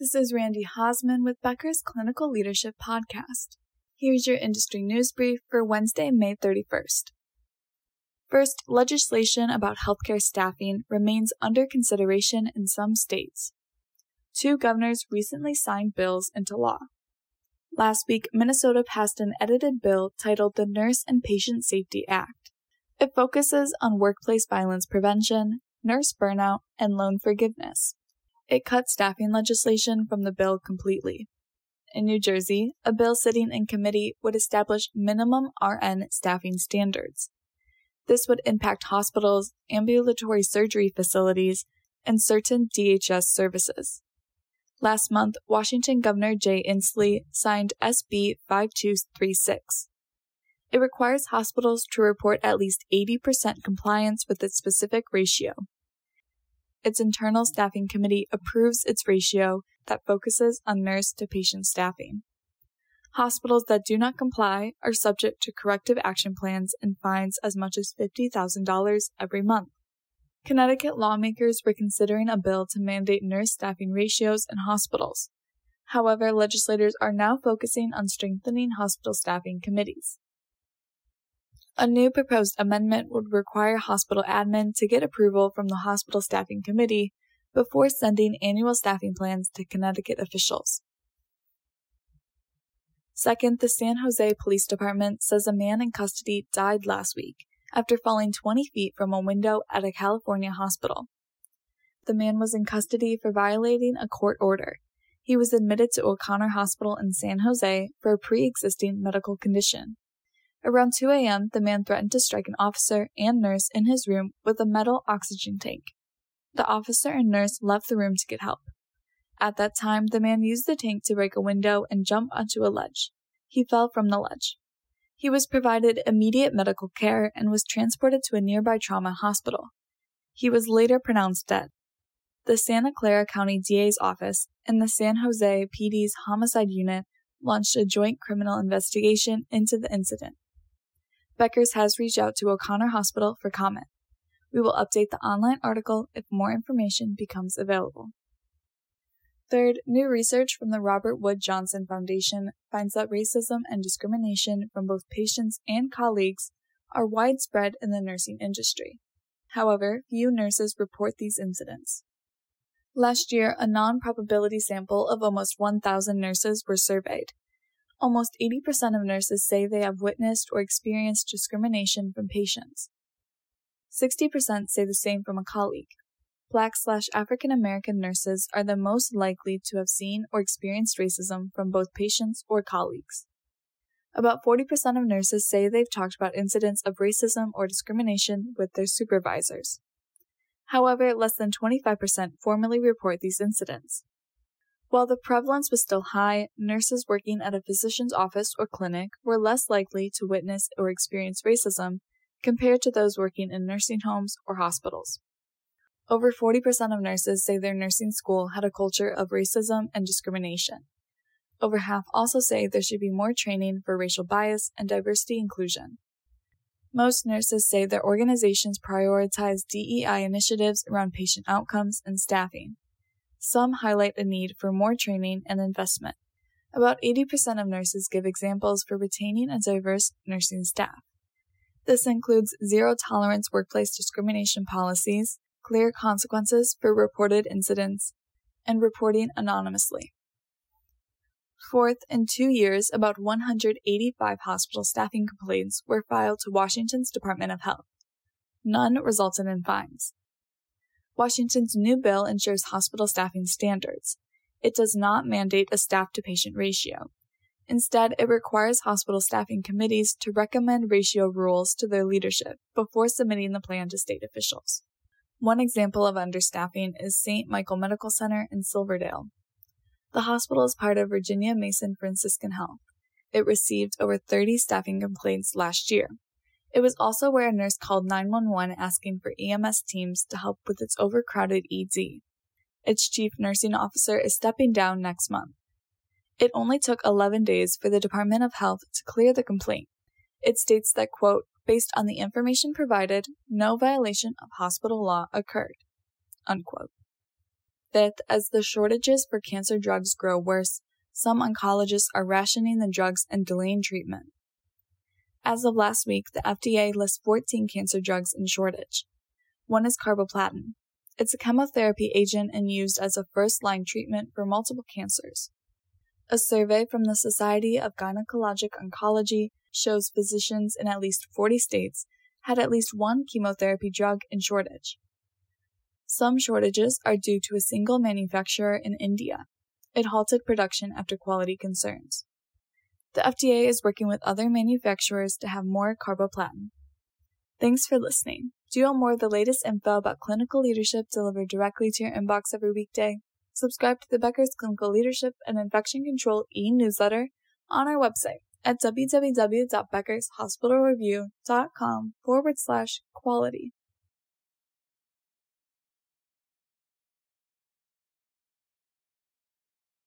This is Randy Hosman with Becker's Clinical Leadership Podcast. Here's your industry news brief for Wednesday, May 31st. First, legislation about healthcare staffing remains under consideration in some states. Two governors recently signed bills into law. Last week, Minnesota passed an edited bill titled the Nurse and Patient Safety Act. It focuses on workplace violence prevention, nurse burnout, and loan forgiveness. It cut staffing legislation from the bill completely. In New Jersey, a bill sitting in committee would establish minimum RN staffing standards. This would impact hospitals, ambulatory surgery facilities, and certain DHS services. Last month, Washington Governor Jay Inslee signed SB 5236. It requires hospitals to report at least 80% compliance with its specific ratio. Its internal staffing committee approves its ratio that focuses on nurse to patient staffing. Hospitals that do not comply are subject to corrective action plans and fines as much as $50,000 every month. Connecticut lawmakers were considering a bill to mandate nurse staffing ratios in hospitals. However, legislators are now focusing on strengthening hospital staffing committees. A new proposed amendment would require hospital admin to get approval from the hospital staffing committee before sending annual staffing plans to Connecticut officials. Second, the San Jose Police Department says a man in custody died last week after falling 20 feet from a window at a California hospital. The man was in custody for violating a court order. He was admitted to O'Connor Hospital in San Jose for a pre existing medical condition. Around 2 a.m., the man threatened to strike an officer and nurse in his room with a metal oxygen tank. The officer and nurse left the room to get help. At that time, the man used the tank to break a window and jump onto a ledge. He fell from the ledge. He was provided immediate medical care and was transported to a nearby trauma hospital. He was later pronounced dead. The Santa Clara County DA's office and the San Jose PD's homicide unit launched a joint criminal investigation into the incident. Becker's has reached out to O'Connor Hospital for comment. We will update the online article if more information becomes available. Third, new research from the Robert Wood Johnson Foundation finds that racism and discrimination from both patients and colleagues are widespread in the nursing industry. However, few nurses report these incidents. Last year, a non probability sample of almost 1,000 nurses were surveyed. Almost 80% of nurses say they have witnessed or experienced discrimination from patients. 60% say the same from a colleague. Black slash African American nurses are the most likely to have seen or experienced racism from both patients or colleagues. About 40% of nurses say they've talked about incidents of racism or discrimination with their supervisors. However, less than 25% formally report these incidents. While the prevalence was still high, nurses working at a physician's office or clinic were less likely to witness or experience racism compared to those working in nursing homes or hospitals. Over 40% of nurses say their nursing school had a culture of racism and discrimination. Over half also say there should be more training for racial bias and diversity inclusion. Most nurses say their organizations prioritize DEI initiatives around patient outcomes and staffing. Some highlight a need for more training and investment. About 80% of nurses give examples for retaining a diverse nursing staff. This includes zero tolerance workplace discrimination policies, clear consequences for reported incidents, and reporting anonymously. Fourth, in two years, about 185 hospital staffing complaints were filed to Washington's Department of Health. None resulted in fines. Washington's new bill ensures hospital staffing standards. It does not mandate a staff to patient ratio. Instead, it requires hospital staffing committees to recommend ratio rules to their leadership before submitting the plan to state officials. One example of understaffing is St. Michael Medical Center in Silverdale. The hospital is part of Virginia Mason Franciscan Health. It received over 30 staffing complaints last year. It was also where a nurse called 911 asking for EMS teams to help with its overcrowded ED. Its chief nursing officer is stepping down next month. It only took 11 days for the Department of Health to clear the complaint. It states that, quote, based on the information provided, no violation of hospital law occurred, unquote. Fifth, as the shortages for cancer drugs grow worse, some oncologists are rationing the drugs and delaying treatment. As of last week, the FDA lists 14 cancer drugs in shortage. One is carboplatin. It's a chemotherapy agent and used as a first line treatment for multiple cancers. A survey from the Society of Gynecologic Oncology shows physicians in at least 40 states had at least one chemotherapy drug in shortage. Some shortages are due to a single manufacturer in India. It halted production after quality concerns. The FDA is working with other manufacturers to have more carboplatin. Thanks for listening. Do you want more of the latest info about clinical leadership delivered directly to your inbox every weekday? Subscribe to the Becker's Clinical Leadership and Infection Control e newsletter on our website at www.beckershospitalreview.com forward slash quality.